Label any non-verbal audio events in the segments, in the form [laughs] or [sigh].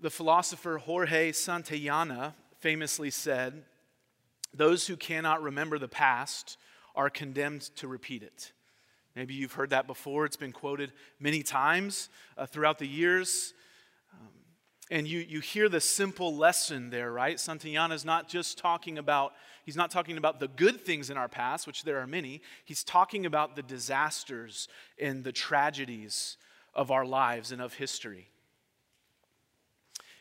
The philosopher Jorge Santayana famously said, Those who cannot remember the past are condemned to repeat it. Maybe you've heard that before. It's been quoted many times uh, throughout the years. Um, and you, you hear the simple lesson there, right? Santayana is not just talking about, he's not talking about the good things in our past, which there are many. He's talking about the disasters and the tragedies of our lives and of history.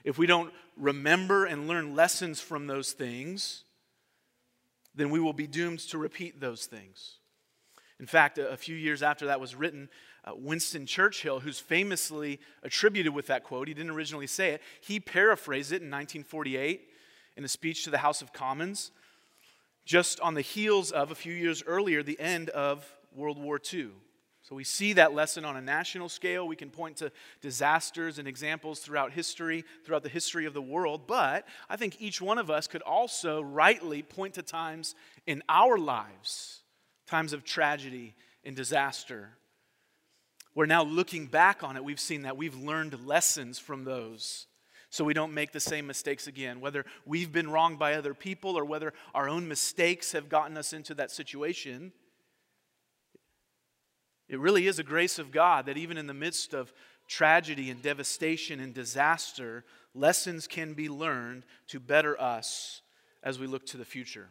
If we don't remember and learn lessons from those things, then we will be doomed to repeat those things. In fact, a, few years after that was written, uh, Winston Churchill, who's famously attributed with that quote, he didn't originally say it, he paraphrased it in 1948 in a speech to the House of Commons, just on the heels of a few years earlier, the end of World War II. So we see that lesson on a national scale. We can point to disasters and examples throughout history, throughout the history of the world. But I think each one of us could also rightly point to times in our lives, times of tragedy and disaster. We're now looking back on it. We've seen that. We've learned lessons from those so we don't make the same mistakes again. Whether we've been wronged by other people or whether our own mistakes have gotten us into that situation it really is a grace of God that even in the midst of tragedy and devastation and disaster, lessons can be learned to better us as we look to the future.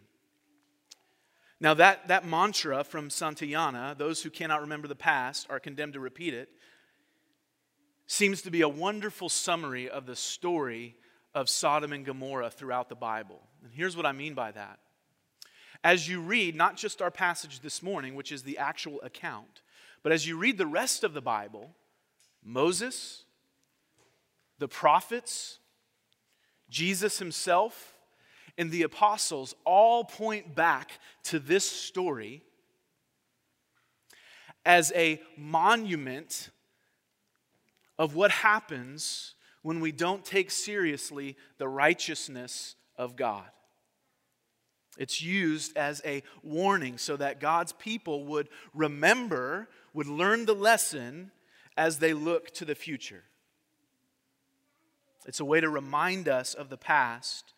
Now, that, that mantra from Santayana, those who cannot remember the past are condemned to repeat it, seems to be a wonderful summary of the story of Sodom and Gomorrah throughout the Bible. And here's what I mean by that. As you read, not just our passage this morning, which is the actual account, but as you read the rest of the Bible, Moses, the prophets, Jesus himself, and the apostles all point back to this story as a monument of what happens when we don't take seriously the righteousness of God. It's used as a warning so that God's people would remember would learn the lesson as they look to the future. It's a way to remind us of the past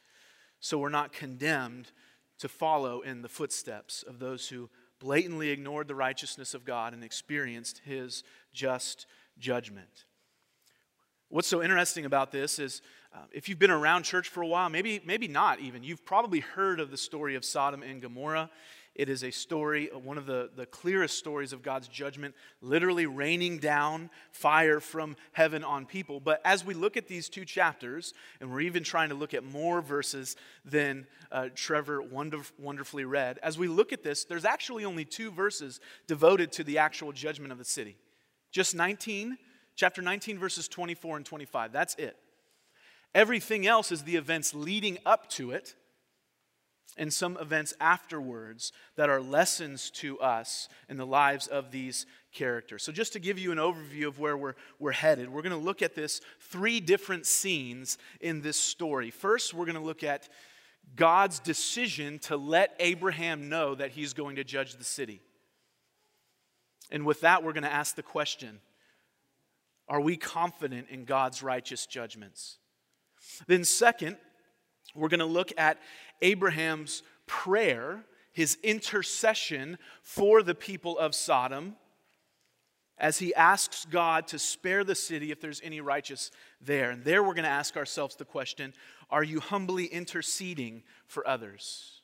so we're not condemned to follow in the footsteps of those who blatantly ignored the righteousness of God and experienced his just judgment. What's so interesting about this is uh, if you've been around church for a while, maybe, maybe not even, you've probably heard of the story of Sodom and Gomorrah. It is a story, uh, one of the, the clearest stories of God's judgment, literally raining down fire from heaven on people. But as we look at these two chapters, and we're even trying to look at more verses than uh, Trevor wonderf- wonderfully read, as we look at this, there's actually only two verses devoted to the actual judgment of the city. Just 19, chapter 19, verses 24 and 25. That's it. Everything else is the events leading up to it and some events afterwards that are lessons to us in the lives of these characters. So, just to give you an overview of where we're, we're headed, we're going to look at this three different scenes in this story. First, we're going to look at God's decision to let Abraham know that he's going to judge the city. And with that, we're going to ask the question Are we confident in God's righteous judgments? Then, second, we're going to look at Abraham's prayer, his intercession for the people of Sodom, as he asks God to spare the city if there's any righteous there. And there we're going to ask ourselves the question are you humbly interceding for others?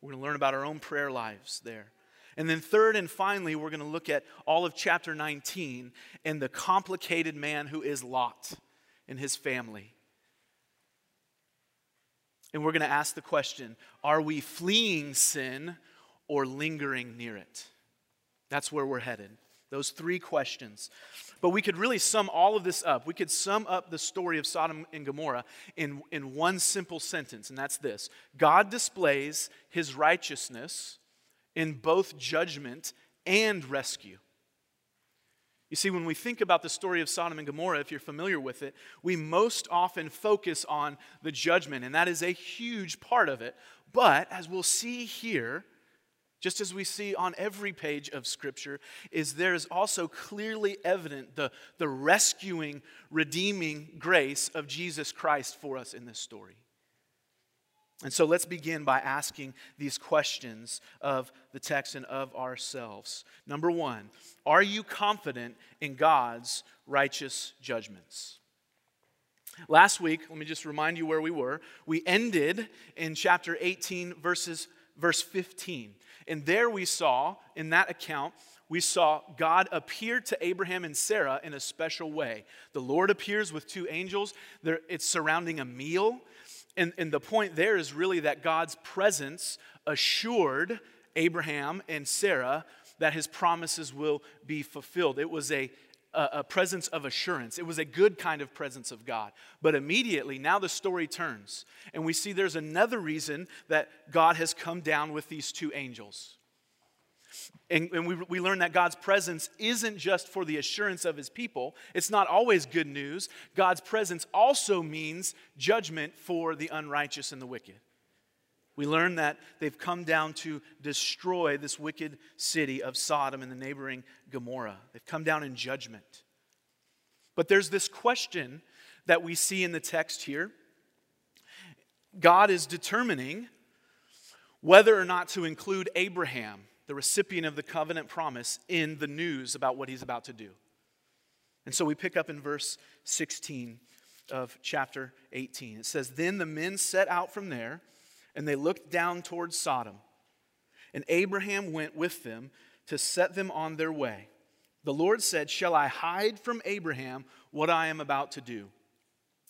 We're going to learn about our own prayer lives there. And then, third and finally, we're going to look at all of chapter 19 and the complicated man who is Lot and his family. And we're going to ask the question are we fleeing sin or lingering near it? That's where we're headed. Those three questions. But we could really sum all of this up. We could sum up the story of Sodom and Gomorrah in, in one simple sentence, and that's this God displays his righteousness in both judgment and rescue. You see, when we think about the story of Sodom and Gomorrah, if you're familiar with it, we most often focus on the judgment, and that is a huge part of it. But as we'll see here, just as we see on every page of Scripture, is there is also clearly evident the, the rescuing, redeeming grace of Jesus Christ for us in this story. And so let's begin by asking these questions of the text and of ourselves. Number one, are you confident in God's righteous judgments? Last week, let me just remind you where we were. We ended in chapter 18, verses, verse 15. And there we saw, in that account, we saw God appear to Abraham and Sarah in a special way. The Lord appears with two angels, it's surrounding a meal. And, and the point there is really that God's presence assured Abraham and Sarah that his promises will be fulfilled. It was a, a, a, presence of assurance. It was a good kind of presence of God. But immediately, now the story turns, and we see there's another reason that God has come down with these two angels. And, and we, we learn that God's presence isn't just for the assurance of his people, it's not always good news. God's presence also means judgment for the unrighteous and the wicked. We learn that they've come down to destroy this wicked city of Sodom and the neighboring Gomorrah. They've come down in judgment. But there's this question that we see in the text here. God is determining whether or not to include Abraham the recipient of the covenant promise, in the news about what he's about to do. And so we pick up in verse 16 of chapter 18. It says, Then the men set out from there, and they looked down towards Sodom. And Abraham went with them to set them on their way. The Lord said, Shall I hide from Abraham what I am about to do?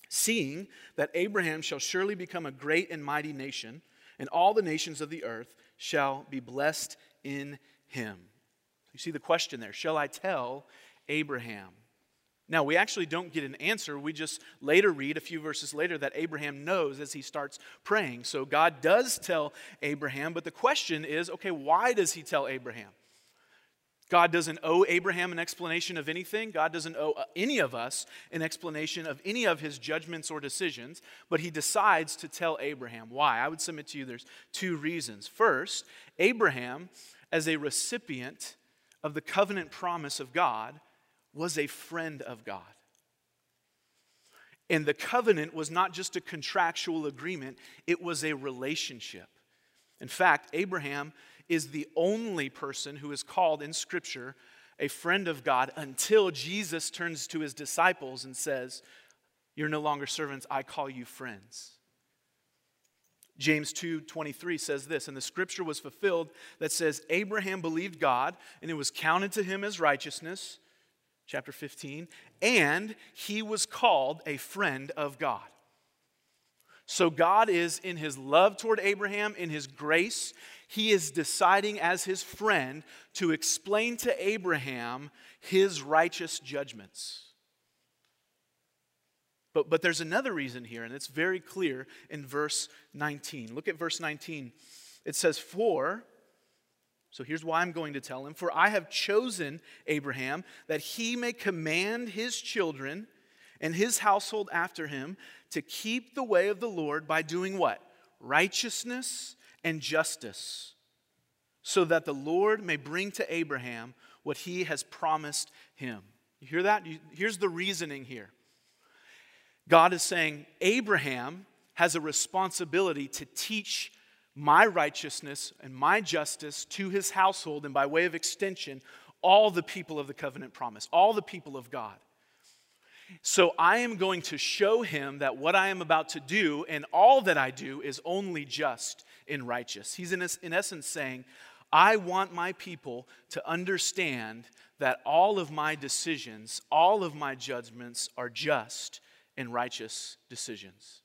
Seeing that Abraham shall surely become a great and mighty nation, and all the nations of the earth shall be blessed in him. You see the question there Shall I tell Abraham? Now, we actually don't get an answer. We just later read, a few verses later, that Abraham knows as he starts praying. So God does tell Abraham, but the question is okay, why does he tell Abraham? God doesn't owe Abraham an explanation of anything. God doesn't owe uh, any of us an explanation of any of his judgments or decisions, but he decides to tell Abraham. Why? I would submit to you there's two reasons. First, Abraham, as a recipient of the covenant promise of God, was a friend of God. And the covenant was not just a contractual agreement, it was a relationship. In fact, Abraham is the only person who is called in Scripture a friend of God until Jesus turns to his disciples and says, You're no longer servants, I call you friends. James 2:23 says this, and the scripture was fulfilled that says Abraham believed God and it was counted to him as righteousness, chapter 15, and he was called a friend of God. So God is in his love toward Abraham, in his grace, he is deciding as his friend to explain to Abraham his righteous judgments. But, but there's another reason here, and it's very clear in verse 19. Look at verse 19. It says, For, so here's why I'm going to tell him, for I have chosen Abraham that he may command his children and his household after him to keep the way of the Lord by doing what? Righteousness and justice, so that the Lord may bring to Abraham what he has promised him. You hear that? Here's the reasoning here God is saying, Abraham has a responsibility to teach my righteousness and my justice to his household, and by way of extension, all the people of the covenant promise, all the people of God. So I am going to show him that what I am about to do and all that I do is only just and righteous. He's in, in essence saying, I want my people to understand that all of my decisions, all of my judgments are just and righteous decisions.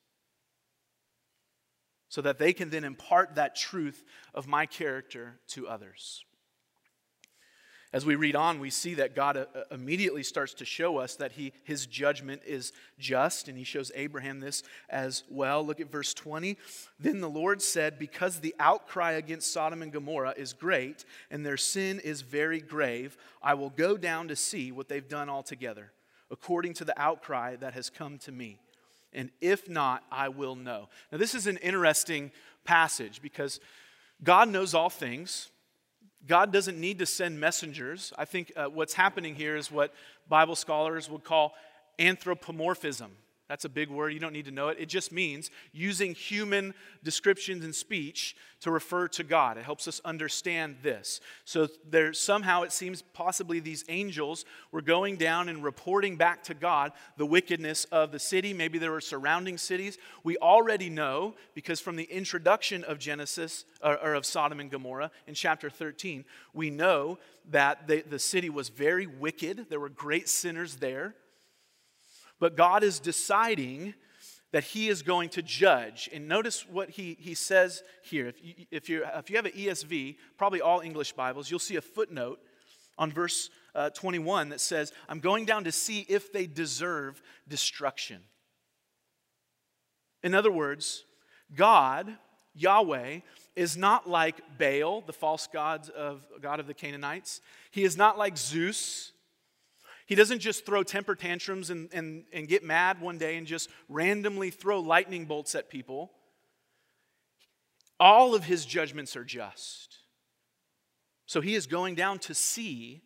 So that they can then impart that truth of my character to others. As we read on, we see that God uh, uh, immediately starts to show us that he, his judgment is just, and he shows Abraham this as well. Look at verse 20. Then the Lord said, Because the outcry against Sodom and Gomorrah is great, and their sin is very grave, I will go down to see what they've done altogether, according to the outcry that has come to me. And if not, I will know. Now, this is an interesting passage because God knows all things. God doesn't need to send messengers. I think uh, what's happening here is what Bible scholars would call anthropomorphism. That's a big word. You don't need to know it. It just means using human descriptions and speech to refer to God. It helps us understand this. So there somehow it seems possibly these angels were going down and reporting back to God the wickedness of the city. Maybe there were surrounding cities. We already know because from the introduction of Genesis or, or of Sodom and Gomorrah in chapter 13, we know that the, the city was very wicked. There were great sinners there. But God is deciding that he is going to judge. And notice what he, he says here. If you, if, you if you have an ESV, probably all English Bibles, you'll see a footnote on verse uh, 21 that says, I'm going down to see if they deserve destruction. In other words, God, Yahweh, is not like Baal, the false god of, god of the Canaanites. He is not like Zeus, he doesn't just throw temper tantrums and, and, and get mad one day and just randomly throw lightning bolts at people. All of his judgments are just. So he is going down to see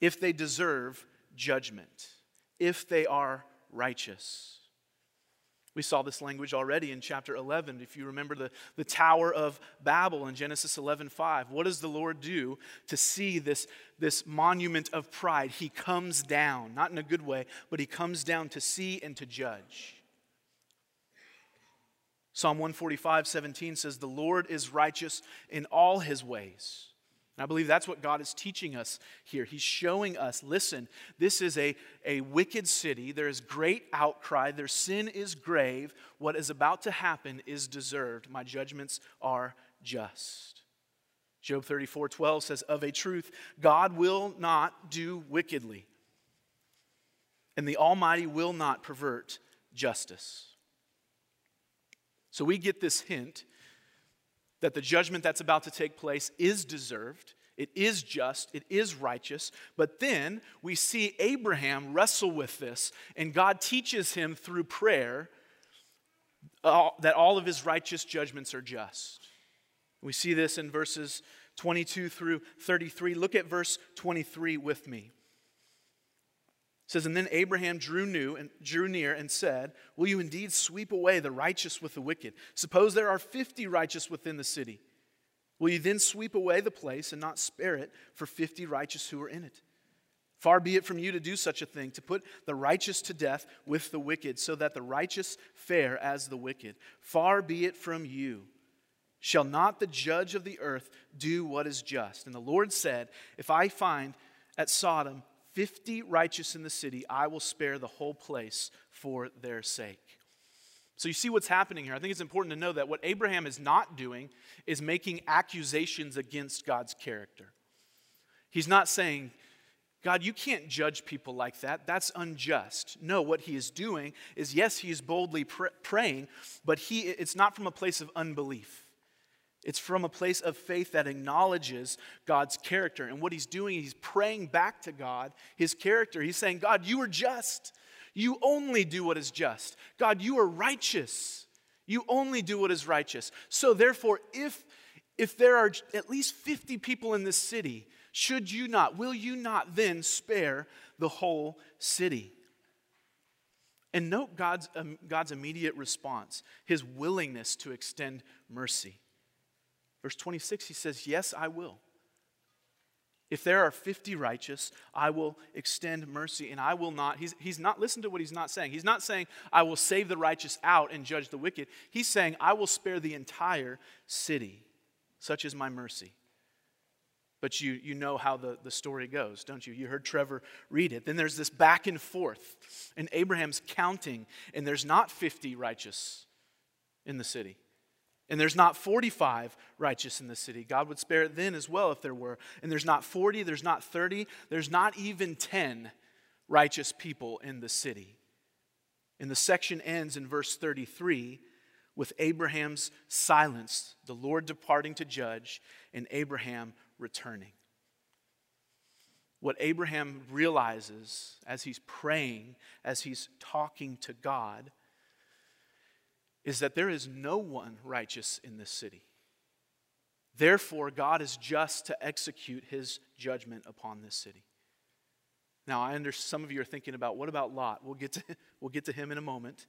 if they deserve judgment, if they are righteous. We saw this language already in chapter 11. If you remember the, the Tower of Babel in Genesis 11 5. What does the Lord do to see this, this monument of pride? He comes down, not in a good way, but he comes down to see and to judge. Psalm 145 17 says, The Lord is righteous in all his ways and I believe that's what God is teaching us here. He's showing us listen, this is a, a wicked city. There is great outcry. Their sin is grave. What is about to happen is deserved. My judgments are just. Job 34 12 says, Of a truth, God will not do wickedly, and the Almighty will not pervert justice. So we get this hint that the judgment that's about to take place is deserved, it is just, it is righteous. But then we see Abraham wrestle with this, and God teaches him through prayer that all of his righteous judgments are just. We see this in verses 22 through 33. Look at verse 23 with me. It says, And then Abraham drew, new and, drew near and said, Will you indeed sweep away the righteous with the wicked? Suppose there are fifty righteous within the city. Will you then sweep away the place and not spare it for fifty righteous who are in it? Far be it from you to do such a thing, to put the righteous to death with the wicked, so that the righteous fare as the wicked. Far be it from you. Shall not the judge of the earth do what is just? And the Lord said, If I find at Sodom 50 righteous in the city, I will spare the whole place for their sake. So you see what's happening here. I think it's important to know that what Abraham is not doing is making accusations against God's character. He's not saying, God, you can't judge people like that. That's unjust. No, what he is doing is, yes, he is boldly pr- praying, but he, it's not from a place of unbelief. It's from a place of faith that acknowledges God's character. And what he's doing, he's praying back to God, his character. He's saying, God, you are just. You only do what is just. God, you are righteous. You only do what is righteous. So therefore, if if there are at least 50 people in this city, should you not, will you not then spare the whole city? And note God's, um, God's immediate response, his willingness to extend mercy. Verse 26, he says, Yes, I will. If there are 50 righteous, I will extend mercy and I will not. He's, he's not, listen to what he's not saying. He's not saying, I will save the righteous out and judge the wicked. He's saying, I will spare the entire city. Such is my mercy. But you, you know how the, the story goes, don't you? You heard Trevor read it. Then there's this back and forth, and Abraham's counting, and there's not 50 righteous in the city. And there's not 45 righteous in the city. God would spare it then as well if there were. And there's not 40, there's not 30, there's not even 10 righteous people in the city. And the section ends in verse 33 with Abraham's silence, the Lord departing to judge, and Abraham returning. What Abraham realizes as he's praying, as he's talking to God, is that there is no one righteous in this city. Therefore, God is just to execute his judgment upon this city. Now, I understand some of you are thinking about what about Lot? We'll get to, [laughs] we'll get to him in a moment.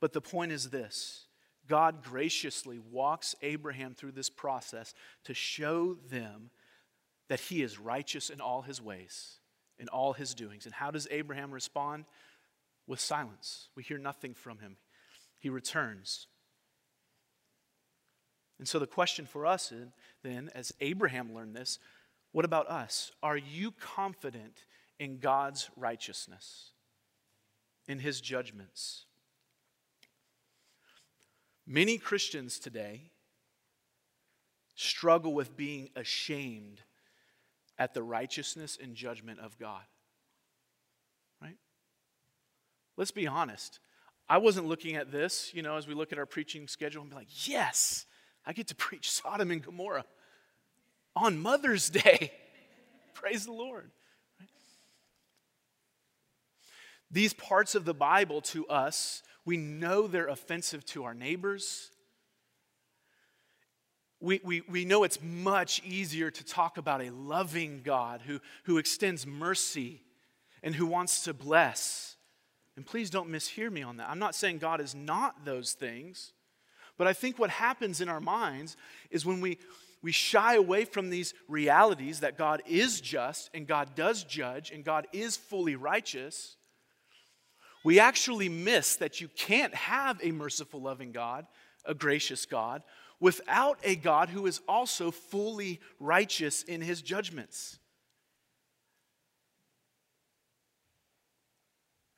But the point is this God graciously walks Abraham through this process to show them that he is righteous in all his ways, in all his doings. And how does Abraham respond? With silence. We hear nothing from him. He returns. And so the question for us then, as Abraham learned this, what about us? Are you confident in God's righteousness, in his judgments? Many Christians today struggle with being ashamed at the righteousness and judgment of God. Right? Let's be honest. I wasn't looking at this, you know, as we look at our preaching schedule and be like, yes, I get to preach Sodom and Gomorrah on Mother's [laughs] Day. Praise the Lord. These parts of the Bible to us, we know they're offensive to our neighbors. We, we, we know it's much easier to talk about a loving God who, who extends mercy and who wants to bless. And please don't mishear me on that. I'm not saying God is not those things. But I think what happens in our minds is when we, we shy away from these realities that God is just and God does judge and God is fully righteous, we actually miss that you can't have a merciful, loving God, a gracious God, without a God who is also fully righteous in his judgments.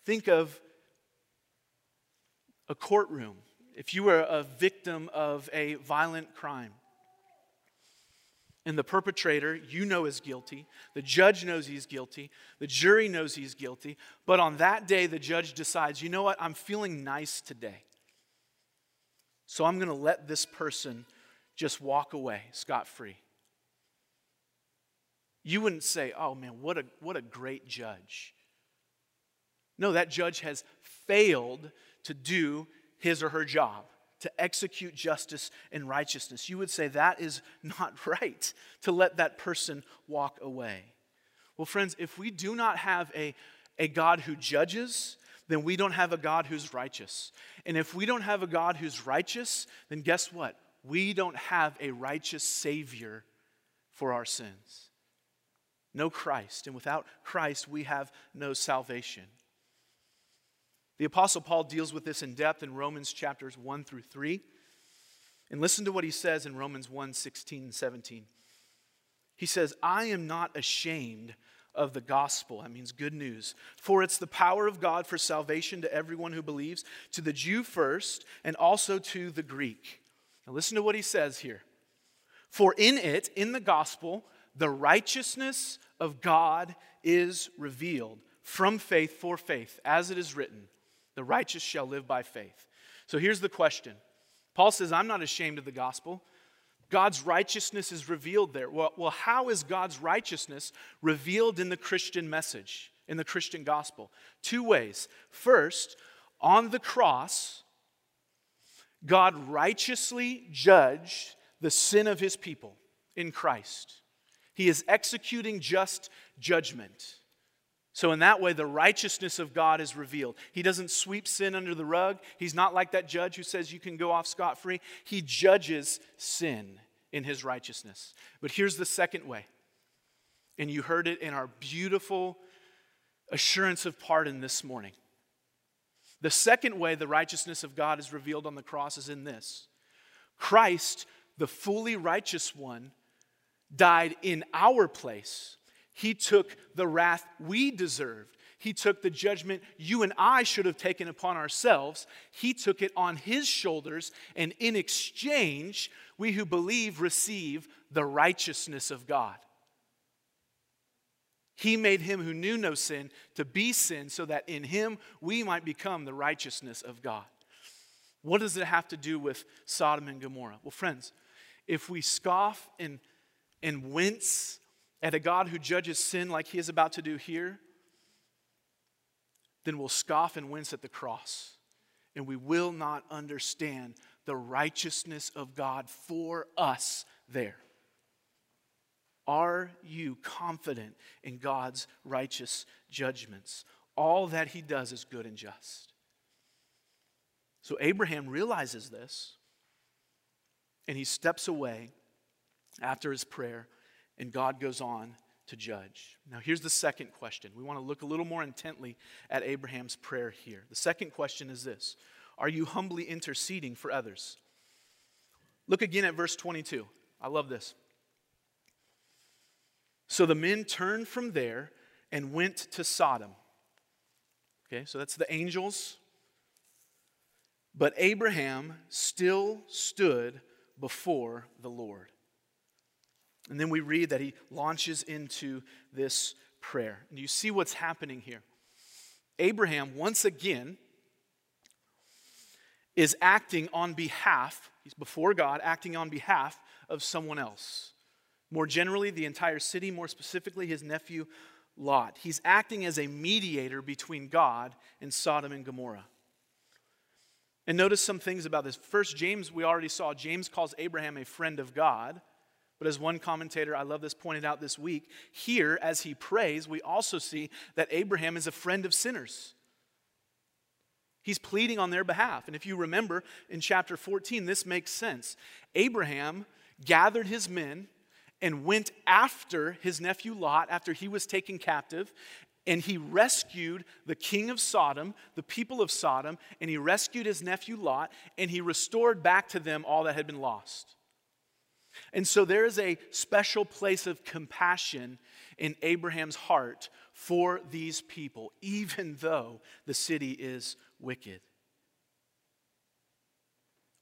Think of a courtroom if you were a victim of a violent crime, and the perpetrator you know is guilty, the judge knows he's guilty, the jury knows he's guilty, but on that day the judge decides, you know what, I'm feeling nice today. So I'm going to let this person just walk away scot free. You wouldn't say, oh man, what a, what a great judge. No, that judge has failed to do his or her job to execute justice and righteousness. You would say that is not [laughs] right to let that person walk away. Well, friends, if we do not have a, a God who judges, then we don't have a God who's righteous. And if we don't have a God who's righteous, then guess what? We don't have a righteous Savior for our sins. No Christ. And without Christ, we have no salvation. The Apostle Paul deals with this in depth in Romans chapters 1 through 3. And listen to what he says in Romans 1 16 and 17. He says, I am not ashamed of the gospel. That means good news. For it's the power of God for salvation to everyone who believes, to the Jew first, and also to the Greek. Now listen to what he says here. For in it, in the gospel, the righteousness of God is revealed from faith for faith, as it is written. The righteous shall live by faith. So here's the question Paul says, I'm not ashamed of the gospel. God's righteousness is revealed there. Well, well, how is God's righteousness revealed in the Christian message, in the Christian gospel? Two ways. First, on the cross, God righteously judged the sin of his people in Christ. He is executing just judgment. So, in that way, the righteousness of God is revealed. He doesn't sweep sin under the rug. He's not like that judge who says you can go off scot free. He judges sin in his righteousness. But here's the second way. And you heard it in our beautiful assurance of pardon this morning. The second way the righteousness of God is revealed on the cross is in this Christ, the fully righteous one, died in our place he took the wrath we deserved. He took the judgment you and I should have taken upon ourselves. He took it on his shoulders, and in exchange, we who believe receive the righteousness of God. He made him who knew no sin to be sin so that in him we might become the righteousness of God. What does it have to do with Sodom and Gomorrah? Well, friends, if we scoff and, and wince at a God who judges sin like he is about to do here, then we'll scoff and wince at the cross. and we will not understand the righteousness of God for us there. Are you confident in God's righteous judgments? All that he does is good and just. So Abraham realizes this, and he steps away after his prayer, and God goes on to judge. Now, here's the second question. We want to look a little more intently at Abraham's prayer here. The second question is this Are you humbly interceding for others? Look again at verse 22. I love this. So the men turned from there and went to Sodom. Okay, so that's the angels. But Abraham still stood before the Lord. And then we read that he launches into this prayer. And you see what's happening here. Abraham, once again, is acting on behalf, he's before God, acting on behalf of someone else. More generally, the entire city, more specifically, his nephew Lot. He's acting as a mediator between God and Sodom and Gomorrah. And notice some things about this. First, James, we already saw, James calls Abraham a friend of God. But as one commentator, I love this, pointed out this week, here, as he prays, we also see that Abraham is a friend of sinners. He's pleading on their behalf. And if you remember in chapter 14, this makes sense. Abraham gathered his men and went after his nephew Lot after he was taken captive. And he rescued the king of Sodom, the people of Sodom, and he rescued his nephew Lot, and he restored back to them all that had been lost. And so there is a special place of compassion in Abraham's heart for these people, even though the city is wicked.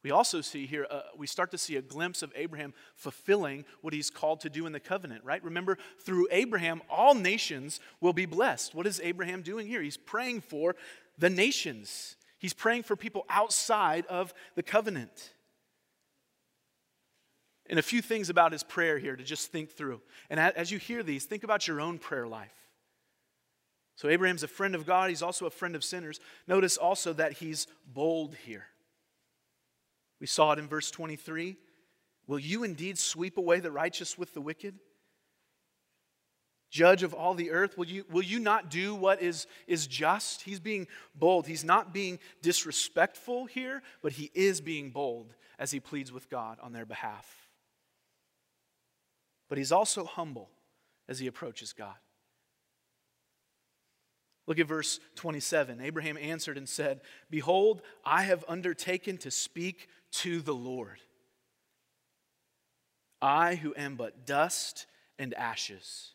We also see here, uh, we start to see a glimpse of Abraham fulfilling what he's called to do in the covenant, right? Remember, through Abraham, all nations will be blessed. What is Abraham doing here? He's praying for the nations, he's praying for people outside of the covenant. And a few things about his prayer here to just think through. And as you hear these, think about your own prayer life. So, Abraham's a friend of God, he's also a friend of sinners. Notice also that he's bold here. We saw it in verse 23. Will you indeed sweep away the righteous with the wicked? Judge of all the earth, will you, will you not do what is, is just? He's being bold. He's not being disrespectful here, but he is being bold as he pleads with God on their behalf but he's also humble as he approaches God. Look at verse 27. Abraham answered and said, Behold, I have undertaken to speak to the Lord. I who am but dust and ashes.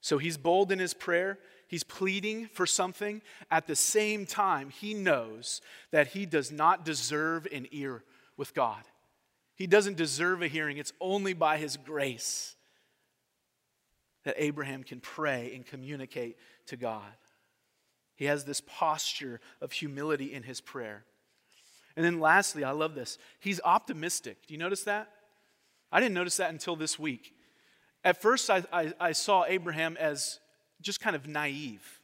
So he's bold in his prayer. He's pleading for something. At the same time, he knows that he does not deserve an ear with God. He doesn't deserve a hearing. It's only by his grace that Abraham can pray and communicate to God. He has this posture of humility in his prayer. And then lastly, I love this. He's optimistic. Do you notice that? I didn't notice that until this week. At first, I, I, I saw Abraham as just kind of naive,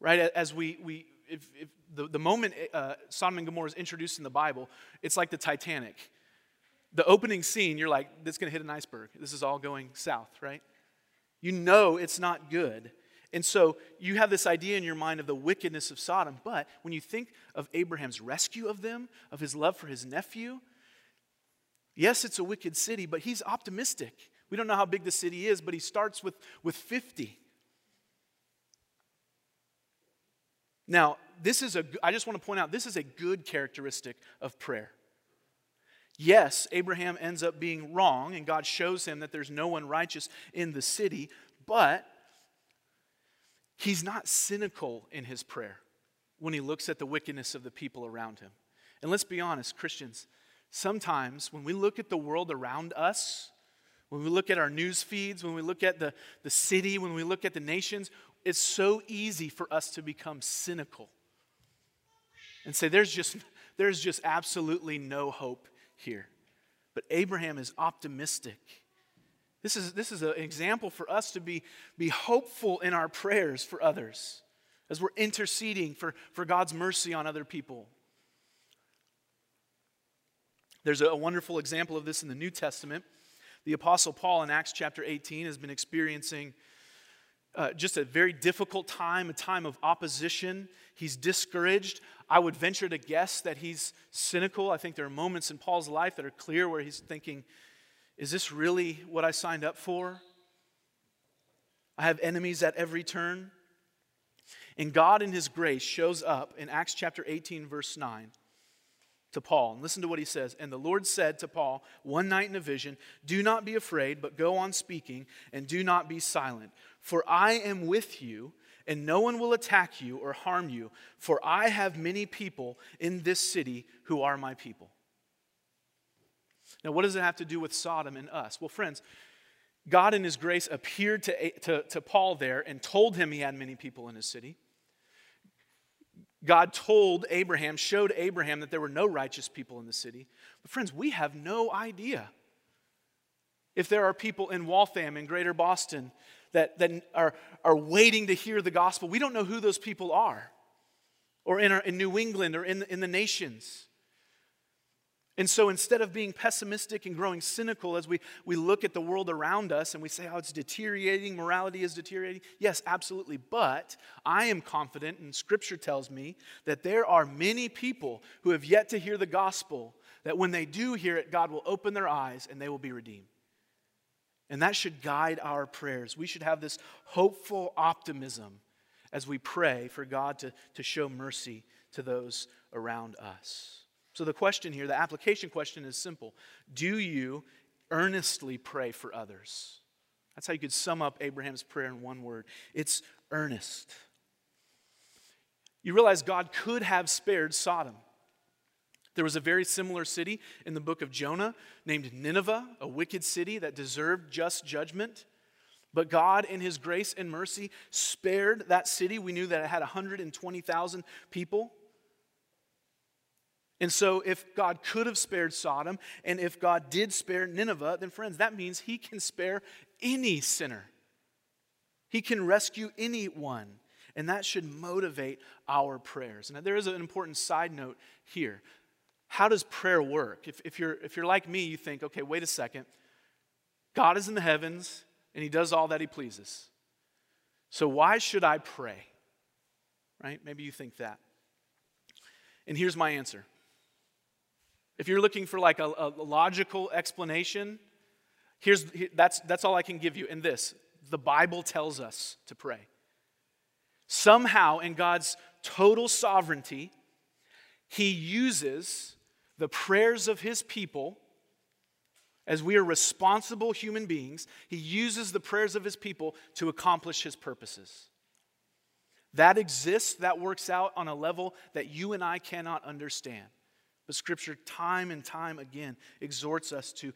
right? As we, we if, if the, the moment uh, Sodom and Gomorrah is introduced in the Bible, it's like the Titanic the opening scene, you're like, this is going to hit an iceberg. This is all going south, right? You know it's not good. And so you have this idea in your mind of the wickedness of Sodom. But when you think of Abraham's rescue of them, of his love for his nephew, yes, it's a wicked city, but he's optimistic. We don't know how big the city is, but he starts with, with 50. Now, this is a, I just want to point out, this is a good characteristic of prayer. Yes, Abraham ends up being wrong, and God shows him that there's no one righteous in the city, but he's not cynical in his prayer when he looks at the wickedness of the people around him. And let's be honest, Christians, sometimes when we look at the world around us, when we look at our news feeds, when we look at the, the city, when we look at the nations, it's so easy for us to become cynical and say, there's just, there's just absolutely no hope here. But Abraham is optimistic. This is, this is an example for us to be, be hopeful in our prayers for others, as we're interceding for, for God's mercy on other people. There's a, wonderful example of this in the New Testament. The Apostle Paul in Acts chapter 18 has been experiencing uh, just a very difficult time, a time of opposition. He's discouraged. I would venture to guess that he's cynical. I think there are moments in Paul's life that are clear where he's thinking, is this really what I signed up for? I have enemies at every turn. And God, in His grace, shows up in Acts chapter 18, verse 9 to Paul. And listen to what he says. And the Lord said to Paul one night in a vision, Do not be afraid, but go on speaking, and do not be silent. For I am with you, and no one will attack you or harm you, for I have many people in this city who are my people. Now, what does it have to do with Sodom and us? Well, friends, God in His grace appeared to, to, to Paul there and told him he had many people in his city. God told Abraham, showed Abraham that there were no righteous people in the city. But, friends, we have no idea if there are people in Waltham, in greater Boston, that, that are, are waiting to hear the gospel. We don't know who those people are, or in, our, in New England, or in, in the nations. And so instead of being pessimistic and growing cynical as we, we look at the world around us and we say, oh, it's deteriorating, morality is deteriorating, yes, absolutely. But I am confident, and Scripture tells me, that there are many people who have yet to hear the gospel, that when they do hear it, God will open their eyes and they will be redeemed. And that should guide our prayers. We should have this hopeful optimism as we pray for God to, to show mercy to those around us. So, the question here, the application question is simple Do you earnestly pray for others? That's how you could sum up Abraham's prayer in one word it's earnest. You realize God could have spared Sodom. There was a very similar city in the book of Jonah named Nineveh, a wicked city that deserved just judgment. But God, in His grace and mercy, spared that city. We knew that it had 120,000 people. And so, if God could have spared Sodom, and if God did spare Nineveh, then, friends, that means He can spare any sinner. He can rescue anyone. And that should motivate our prayers. And there is an important side note here how does prayer work? If, if, you're, if you're like me, you think, okay, wait a second. God is in the heavens and he does all that he pleases. So why should I pray? Right? Maybe you think that. And here's my answer. If you're looking for like a, a logical explanation, here's that's that's all I can give you in this. The Bible tells us to pray. Somehow in God's total sovereignty, he uses the prayers of his people, as we are responsible human beings, he uses the prayers of his people to accomplish his purposes. That exists, that works out on a level that you and I cannot understand. But Scripture, time and time again, exhorts us to,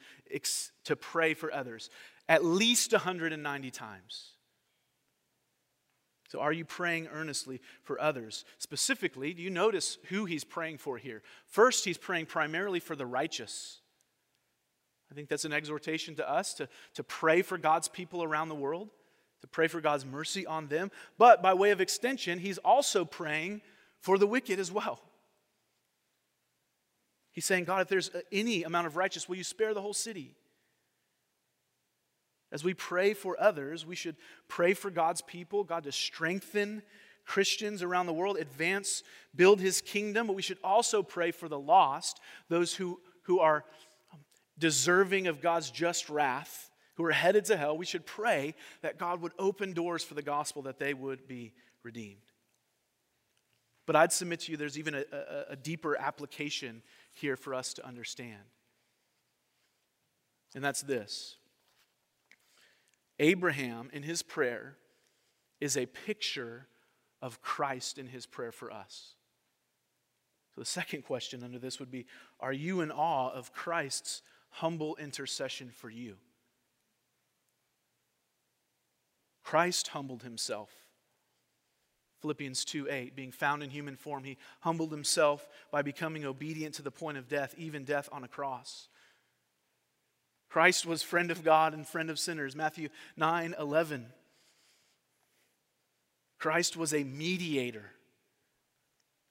to pray for others at least 190 times. So, are you praying earnestly for others? Specifically, do you notice who he's praying for here? First, he's praying primarily for the righteous. I think that's an exhortation to us to, to pray for God's people around the world, to pray for God's mercy on them. But by way of extension, he's also praying for the wicked as well. He's saying, God, if there's any amount of righteous, will you spare the whole city? As we pray for others, we should pray for God's people, God to strengthen Christians around the world, advance, build his kingdom, but we should also pray for the lost, those who, who are deserving of God's just wrath, who are headed to hell. We should pray that God would open doors for the gospel that they would be redeemed. But I'd submit to you there's even a, a, a deeper application here for us to understand. And that's this Abraham, in his prayer, is a picture of Christ in his prayer for us. So, the second question under this would be Are you in awe of Christ's humble intercession for you? Christ humbled himself. Philippians 2 8, being found in human form, he humbled himself by becoming obedient to the point of death, even death on a cross. Christ was friend of God and friend of sinners. Matthew 9 11. Christ was a mediator.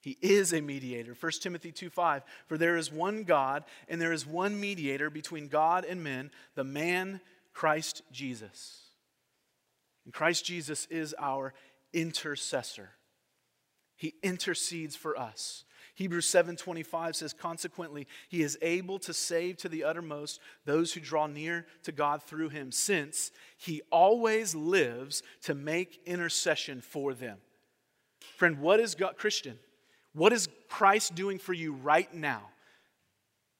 He is a mediator. 1 Timothy 2 5. For there is one God, and there is one mediator between God and men, the man Christ Jesus. And Christ Jesus is our intercessor. He intercedes for us. Hebrews 7:25 says consequently he is able to save to the uttermost those who draw near to God through him since he always lives to make intercession for them. Friend, what is God Christian? What is Christ doing for you right now?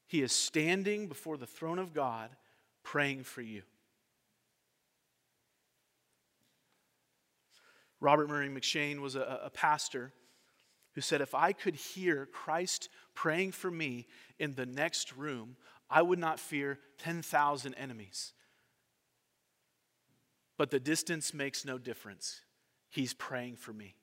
He is standing before the throne of God praying for you. Robert Murray M'Cheyne was a, a pastor who said, If I could hear Christ praying for me in the next room, I would not fear 10,000 enemies. But the distance makes no difference. He's praying for me.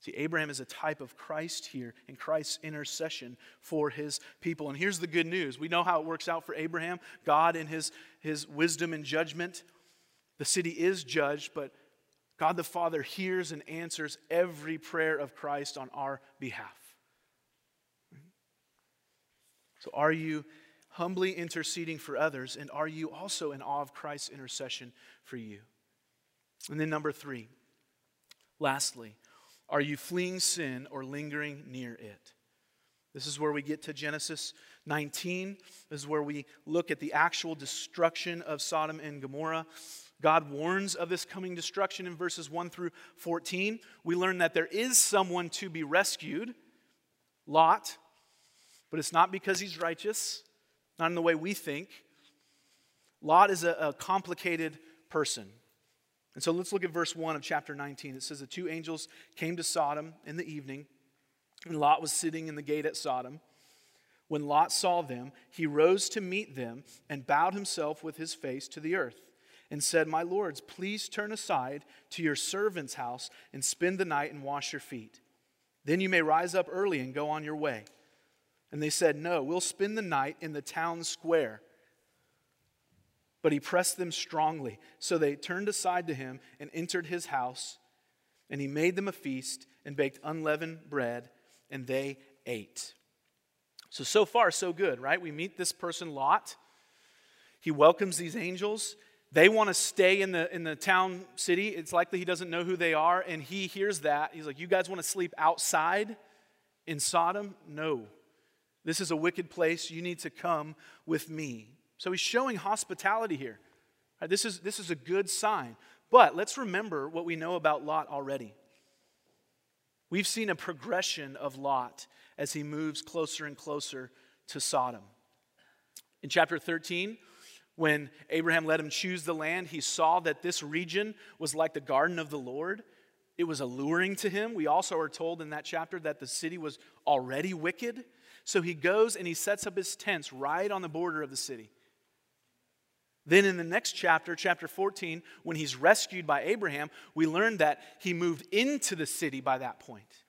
See, Abraham is a type of Christ here in Christ's intercession for his people. And here's the good news we know how it works out for Abraham. God, in his, his wisdom and judgment, the city is judged, but God the Father hears and answers every prayer of Christ on our behalf. So, are you humbly interceding for others, and are you also in awe of Christ's intercession for you? And then, number three, lastly, are you fleeing sin or lingering near it? This is where we get to Genesis 19. This is where we look at the actual destruction of Sodom and Gomorrah. God warns of this coming destruction in verses 1 through 14. We learn that there is someone to be rescued, Lot, but it's not because he's righteous, not in the way we think. Lot is a, a complicated person. And so let's look at verse 1 of chapter 19. It says, The two angels came to Sodom in the evening, and Lot was sitting in the gate at Sodom. When Lot saw them, he rose to meet them and bowed himself with his face to the earth and said, My lords, please turn aside to your servant's house and spend the night and wash your feet. Then you may rise up early and go on your way. And they said, No, we'll spend the night in the town square. But he pressed them strongly. So they turned aside to him and entered his house. And he made them a feast and baked unleavened bread, and they ate. So, so far, so good, right? We meet this person, Lot. He welcomes these angels. They want to stay in the, in the town city. It's likely he doesn't know who they are, and he hears that. He's like, You guys want to sleep outside in Sodom? No. This is a wicked place. You need to come with me. So he's showing hospitality here. Right, this, is, this is a good sign. But let's remember what we know about Lot already. We've seen a progression of Lot as he moves closer and closer to Sodom. In chapter 13, when Abraham let him choose the land, he saw that this region was like the garden of the Lord. It was alluring to him. We also are told in that chapter that the city was already wicked. So he goes and he sets up his tents right on the border of the city. Then in the next chapter, chapter 14, when he's rescued by Abraham, we learn that he moved into the city by that point.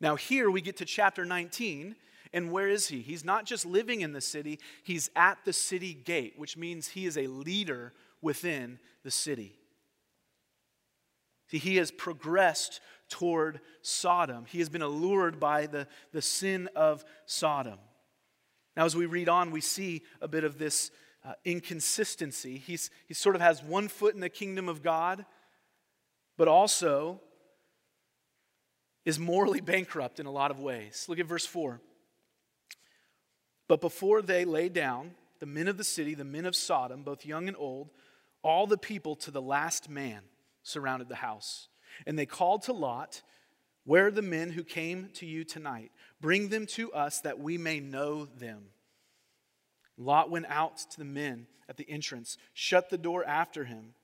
Now, here we get to chapter 19, and where is he? He's not just living in the city, he's at the city gate, which means he is a leader within the city. See, he has progressed toward Sodom. He has been allured by the, the sin of Sodom. Now, as we read on, we see a bit of this uh, inconsistency. He's, he sort of has one foot in the kingdom of God, but also is morally bankrupt in a lot of ways. Look at verse 4. But before they lay down, the men of the city, the men of Sodom, both young and old, all the people to the last man surrounded the house. And they called to Lot, Where are the men who came to you tonight? Bring them to us that we may know them. Lot went out to the men at the entrance, shut the door after him,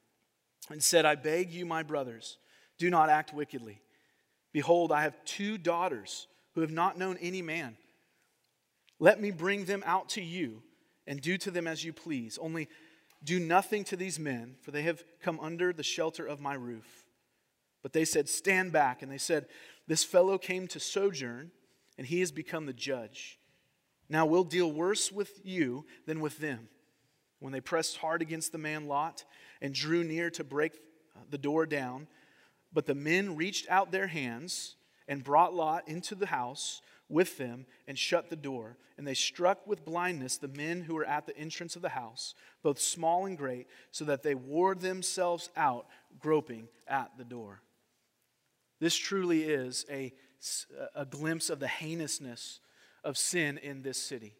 and said, I beg you, my brothers, do not act wickedly. Behold, I have two daughters who have not known any man. Let me bring them out to you and do to them as you please. Only do nothing to these men, for they have come under the shelter of my roof. But they said, Stand back. And they said, This fellow came to sojourn, and he has become the judge. Now we'll deal worse with you than with them. When they pressed hard against the man Lot and drew near to break the door down, But the men reached out their hands and brought Lot into the house with them and shut the door. And they struck with blindness the men who were at the entrance of the house, both small and great, so that they wore themselves out, groping at the door. This truly is a, a glimpse of the heinousness of sin in this city.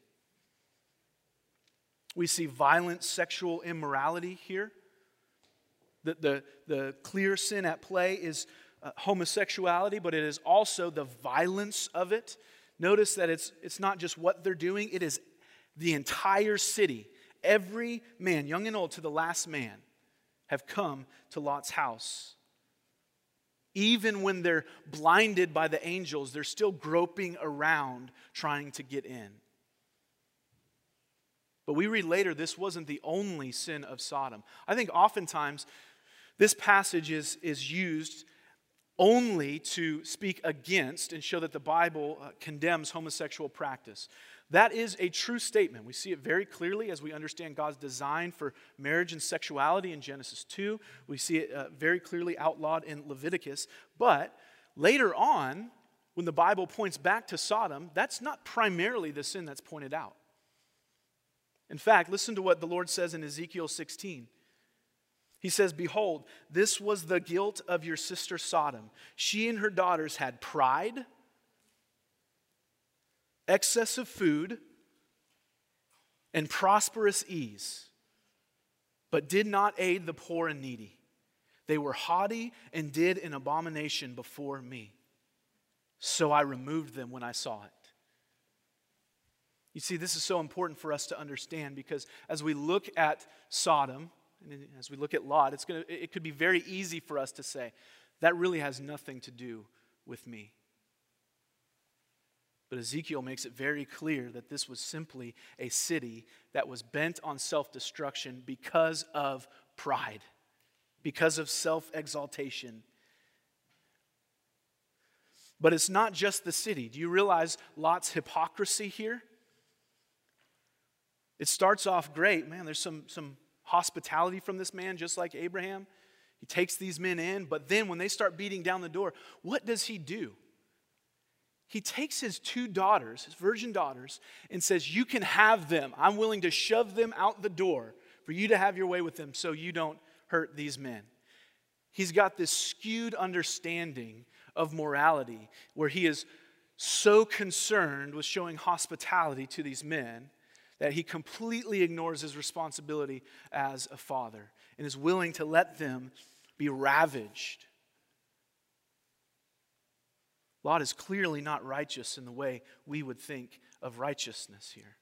We see violent sexual immorality here. The, the, the clear sin at play is uh, homosexuality, but it is also the violence of it. Notice that it's, it's not just what they're doing, it is the entire city. Every man, young and old, to the last man, have come to Lot's house. Even when they're blinded by the angels, they're still groping around trying to get in. But we read later this wasn't the only sin of Sodom. I think oftentimes this passage is, is used only to speak against and show that the Bible uh, condemns homosexual practice. That is a true statement. We see it very clearly as we understand God's design for marriage and sexuality in Genesis 2. We see it uh, very clearly outlawed in Leviticus. But later on, when the Bible points back to Sodom, that's not primarily the sin that's pointed out. In fact, listen to what the Lord says in Ezekiel 16. He says, Behold, this was the guilt of your sister Sodom. She and her daughters had pride, excess of food, and prosperous ease, but did not aid the poor and needy. They were haughty and did an abomination before me. So I removed them when I saw it. You see, this is so important for us to understand because as we look at Sodom, and as we look at Lot, it's gonna, it could be very easy for us to say, that really has nothing to do with me. But Ezekiel makes it very clear that this was simply a city that was bent on self destruction because of pride, because of self exaltation. But it's not just the city. Do you realize Lot's hypocrisy here? It starts off great. Man, there's some, some hospitality from this man, just like Abraham. He takes these men in, but then when they start beating down the door, what does he do? He takes his two daughters, his virgin daughters, and says, You can have them. I'm willing to shove them out the door for you to have your way with them so you don't hurt these men. He's got this skewed understanding of morality where he is so concerned with showing hospitality to these men that he completely ignores his responsibility as a father and is willing to let them be ravaged. Lot is clearly not righteous in the way we would think of righteousness here.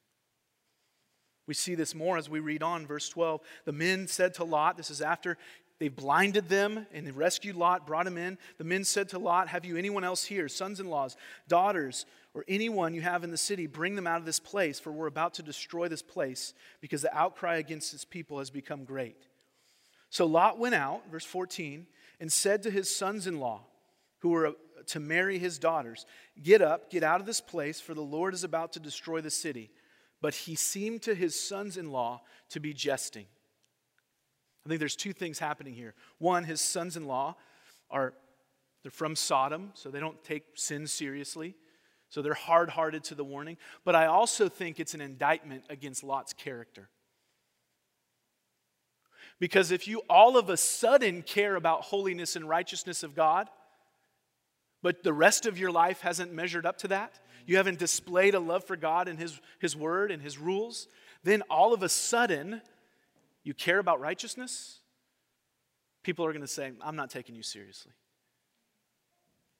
We see this more as we read on, verse 12. The men said to Lot, this is after they blinded them and they rescued Lot, brought him in. The men said to Lot, Have you anyone else here, sons in laws, daughters, or anyone you have in the city, bring them out of this place, for we're about to destroy this place because the outcry against its people has become great. So Lot went out, verse 14, and said to his sons in law, who were uh, to marry his daughters, Get up, get out of this place, for the Lord is about to destroy the city. But he seemed to his sons in law to be jesting. I think there's two things happening here. One, his sons in law are they're from Sodom, so they don't take sin seriously. So they're hard hearted to the warning. But I also think it's an indictment against Lot's character. Because if you all of a sudden care about holiness and righteousness of God, but the rest of your life hasn't measured up to that, you haven't displayed a love for God and His, His Word and His rules, then all of a sudden you care about righteousness, people are going to say, I'm not taking you seriously.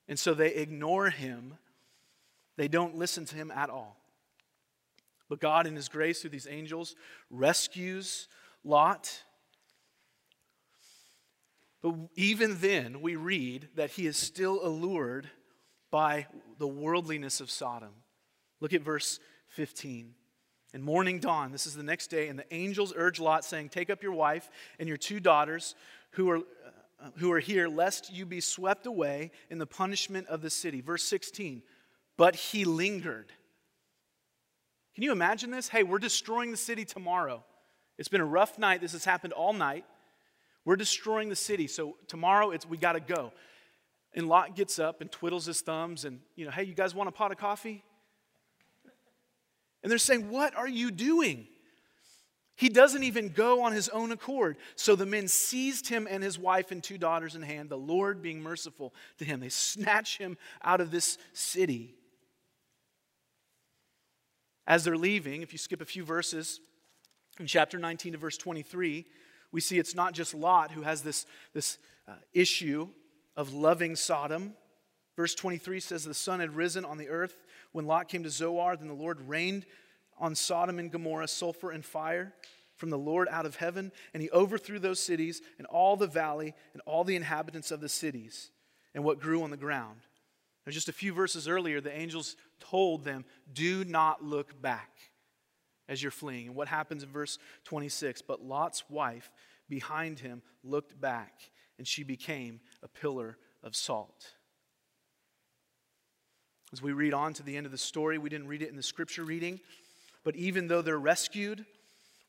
And so they ignore him, they don't listen to him at all. But God, in his grace through these angels, rescues Lot. But even then, we read that he is still allured by the worldliness of Sodom. Look at verse 15. And morning dawn, this is the next day, and the angels urge Lot, saying, Take up your wife and your two daughters who are, uh, who are here, lest you be swept away in the punishment of the city. Verse 16, but he lingered. Can you imagine this? Hey, we're destroying the city tomorrow. It's been a rough night. This has happened all night. We're destroying the city, so tomorrow it's we got to go. And Lot gets up and twiddles his thumbs and, you know, hey, you guys want a pot of coffee? And they're saying, What are you doing? He doesn't even go on his own accord. So the men seized him and his wife and two daughters in hand, the Lord being merciful to him. They snatch him out of this city. As they're leaving, if you skip a few verses, in chapter 19 to verse 23, we see it's not just Lot who has this, this uh, issue of loving Sodom. Verse 23 says, The sun had risen on the earth when Lot came to Zoar. Then the Lord rained on Sodom and Gomorrah sulfur and fire from the Lord out of heaven, and he overthrew those cities and all the valley and all the inhabitants of the cities and what grew on the ground. Now, just a few verses earlier, the angels told them, Do not look back as you're fleeing. And what happens in verse 26? But Lot's wife behind him looked back, and she became a pillar of salt. As we read on to the end of the story, we didn't read it in the scripture reading, but even though they're rescued,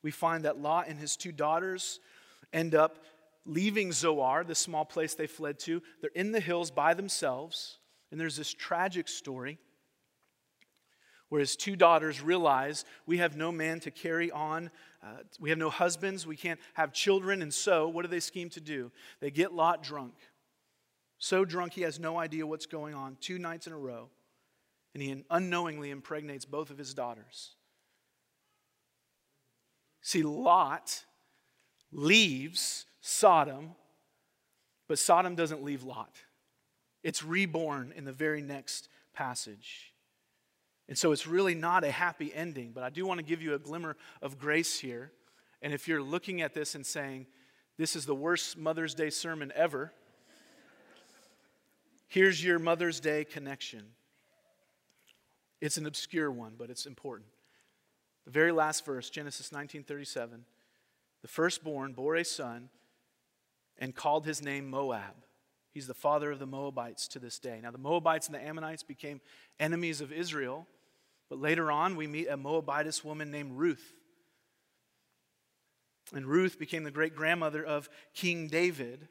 we find that Lot and his two daughters end up leaving Zoar, the small place they fled to. They're in the hills by themselves, and there's this tragic story where his two daughters realize we have no man to carry on. Uh, we have no husbands. We can't have children. And so, what do they scheme to do? They get Lot drunk. So drunk he has no idea what's going on, two nights in a row. And he unknowingly impregnates both of his daughters. See, Lot leaves Sodom, but Sodom doesn't leave Lot. It's reborn in the very next passage. And so it's really not a happy ending, but I do want to give you a glimmer of grace here. And if you're looking at this and saying, this is the worst Mother's Day sermon ever, here's your Mother's Day connection. It's an obscure one, but it's important. The very last verse, Genesis 19:37, the firstborn bore a son and called his name Moab. He's the father of the Moabites to this day. Now, the Moabites and the Ammonites became enemies of Israel, but later on we meet a Moabitess woman named Ruth. And Ruth became the great grandmother of King David.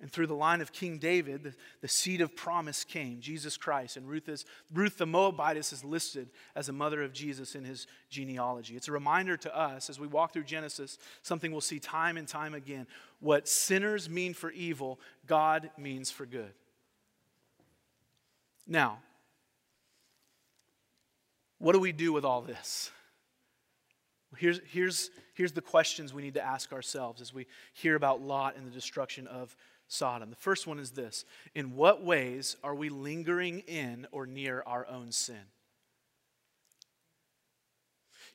And through the line of King David, the, the seed of promise came, Jesus Christ. And Ruth, is, Ruth the Moabitess is listed as a mother of Jesus in his genealogy. It's a reminder to us as we walk through Genesis, something we'll see time and time again. What sinners mean for evil, God means for good. Now, what do we do with all this? Here's, here's, here's the questions we need to ask ourselves as we hear about Lot and the destruction of Sodom. The first one is this In what ways are we lingering in or near our own sin?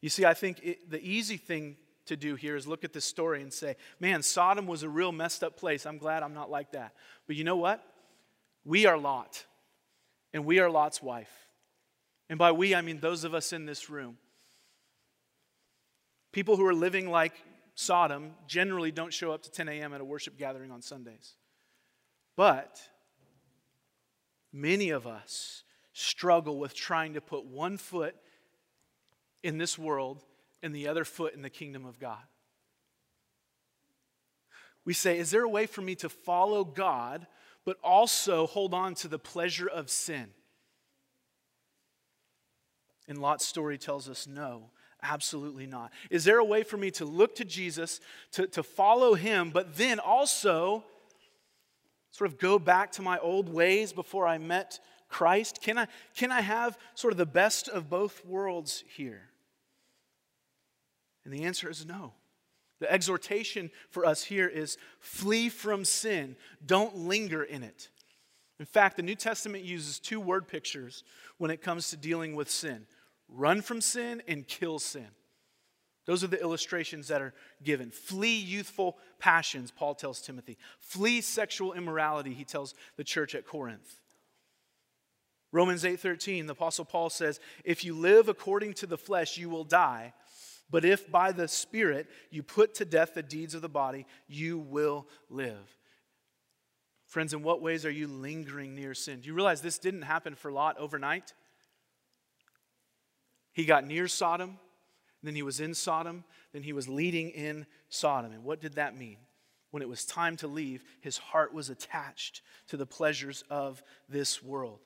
You see, I think it, the easy thing to do here is look at this story and say, man, Sodom was a real messed up place. I'm glad I'm not like that. But you know what? We are Lot, and we are Lot's wife. And by we, I mean those of us in this room. People who are living like Sodom generally don't show up to 10 a.m. at a worship gathering on Sundays. But many of us struggle with trying to put one foot in this world and the other foot in the kingdom of God. We say, Is there a way for me to follow God, but also hold on to the pleasure of sin? And Lot's story tells us no, absolutely not. Is there a way for me to look to Jesus, to, to follow him, but then also sort of go back to my old ways before I met Christ? Can I, can I have sort of the best of both worlds here? And the answer is no. The exhortation for us here is flee from sin, don't linger in it. In fact, the New Testament uses two word pictures when it comes to dealing with sin run from sin and kill sin. Those are the illustrations that are given. Flee youthful passions, Paul tells Timothy. Flee sexual immorality, he tells the church at Corinth. Romans 8:13, the apostle Paul says, "If you live according to the flesh, you will die, but if by the spirit you put to death the deeds of the body, you will live." Friends, in what ways are you lingering near sin? Do you realize this didn't happen for Lot overnight? He got near Sodom, then he was in Sodom, then he was leading in Sodom. And what did that mean? when it was time to leave, his heart was attached to the pleasures of this world.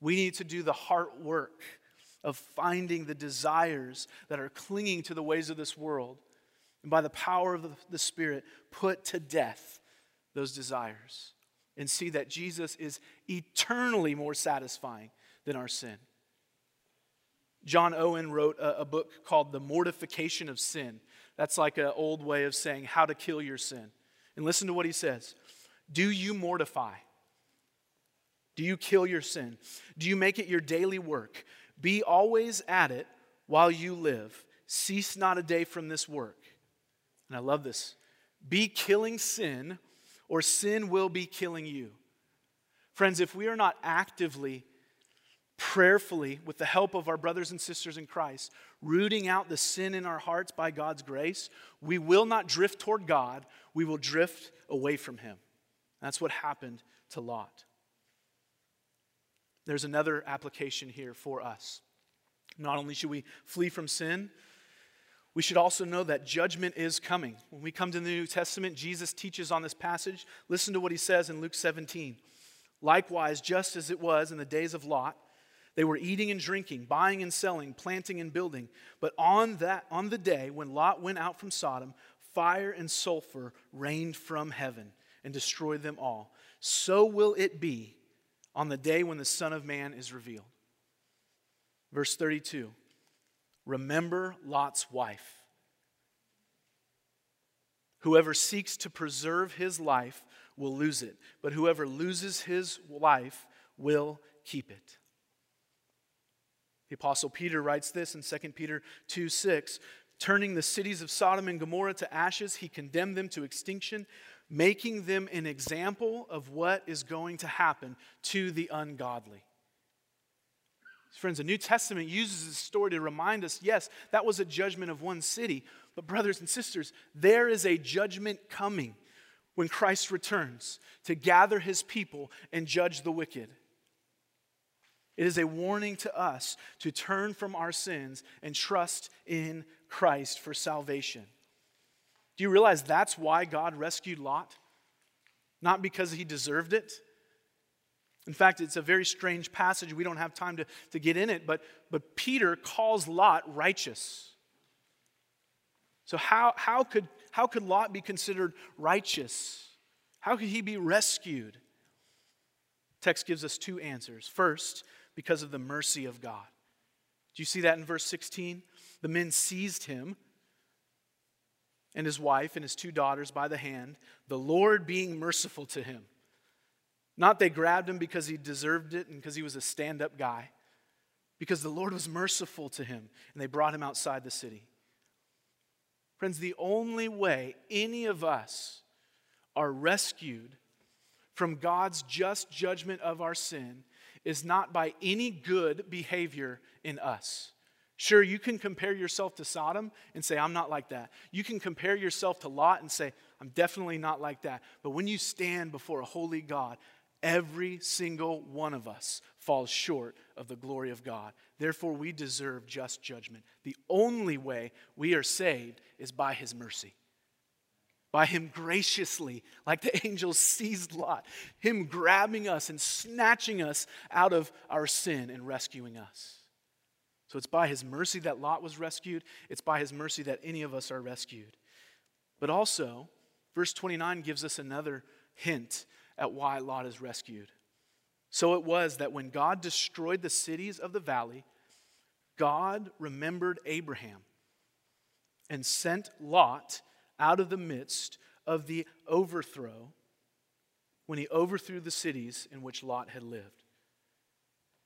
We need to do the heart work of finding the desires that are clinging to the ways of this world. And by the power of the Spirit, put to death those desires and see that Jesus is eternally more satisfying than our sin. John Owen wrote a, a book called The Mortification of Sin. That's like an old way of saying how to kill your sin. And listen to what he says Do you mortify? Do you kill your sin? Do you make it your daily work? Be always at it while you live. Cease not a day from this work. And I love this. Be killing sin, or sin will be killing you. Friends, if we are not actively prayerfully, with the help of our brothers and sisters in Christ, rooting out the sin in our hearts by God's grace, we will not drift toward God, we will drift away from Him. That's what happened to Lot. There's another application here for us. Not only should we flee from sin, we should also know that judgment is coming. When we come to the New Testament, Jesus teaches on this passage. Listen to what he says in Luke 17. Likewise, just as it was in the days of Lot, they were eating and drinking, buying and selling, planting and building. But on that on the day when Lot went out from Sodom, fire and sulfur rained from heaven and destroyed them all. So will it be on the day when the Son of Man is revealed. Verse 32. Remember Lot's wife. Whoever seeks to preserve his life will lose it, but whoever loses his life will keep it. The Apostle Peter writes this in 2 Peter 2 6. Turning the cities of Sodom and Gomorrah to ashes, he condemned them to extinction, making them an example of what is going to happen to the ungodly. Friends, the New Testament uses this story to remind us yes, that was a judgment of one city, but brothers and sisters, there is a judgment coming when Christ returns to gather his people and judge the wicked. It is a warning to us to turn from our sins and trust in Christ for salvation. Do you realize that's why God rescued Lot? Not because he deserved it. In fact, it's a very strange passage. We don't have time to, to get in it, but, but Peter calls Lot righteous. So, how, how, could, how could Lot be considered righteous? How could he be rescued? Text gives us two answers. First, because of the mercy of God. Do you see that in verse 16? The men seized him and his wife and his two daughters by the hand, the Lord being merciful to him. Not they grabbed him because he deserved it and because he was a stand up guy, because the Lord was merciful to him and they brought him outside the city. Friends, the only way any of us are rescued from God's just judgment of our sin is not by any good behavior in us. Sure, you can compare yourself to Sodom and say, I'm not like that. You can compare yourself to Lot and say, I'm definitely not like that. But when you stand before a holy God, every single one of us falls short of the glory of God. Therefore, we deserve just judgment. The only way we are saved is by his mercy by him graciously, like the [laughs] angels seized Lot, him grabbing us and snatching us out of our sin and rescuing us. So it's by his mercy that Lot was rescued, it's by his mercy that any of us are rescued. But also, verse 29 gives us another hint at why Lot is rescued. So it was that when God destroyed the cities of the valley, God remembered Abraham and sent Lot out of the midst of the overthrow when he overthrew the cities in which Lot had lived.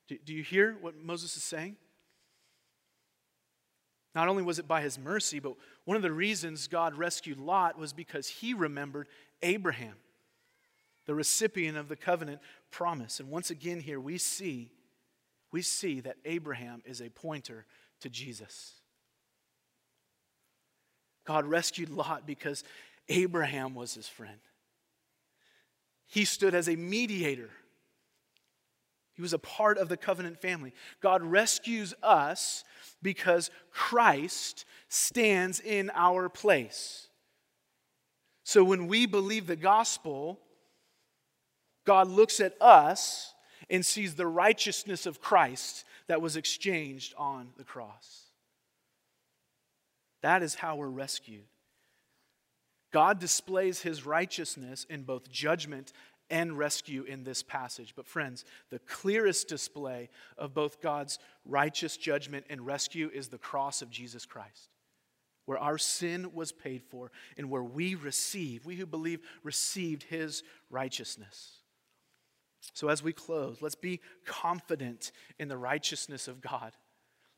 Do, do you hear what Moses is saying? Not only was it by his mercy, but one of the reasons God rescued Lot was because he remembered Abraham, the recipient of the covenant promise. And once again here we see we see that Abraham is a pointer to Jesus. God rescued Lot because Abraham was his friend. He stood as a mediator. He was a part of the covenant family. God rescues us because Christ stands in our place. So when we believe the gospel, God looks at us and sees the righteousness of Christ that was exchanged on the cross. That is how we're rescued. God displays his righteousness in both judgment and rescue in this passage. But, friends, the clearest display of both God's righteous judgment and rescue is the cross of Jesus Christ where our sin was paid for and where we receive, we who believe, received his righteousness. So, as we close, let's be confident in the righteousness of God.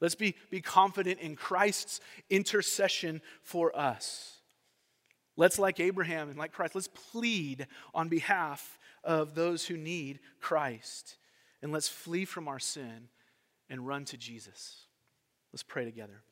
Let's be, be confident in Christ's intercession for us. Let's, like Abraham and like Christ, let's plead on behalf of those who need Christ. And let's flee from our sin and run to Jesus. Let's pray together.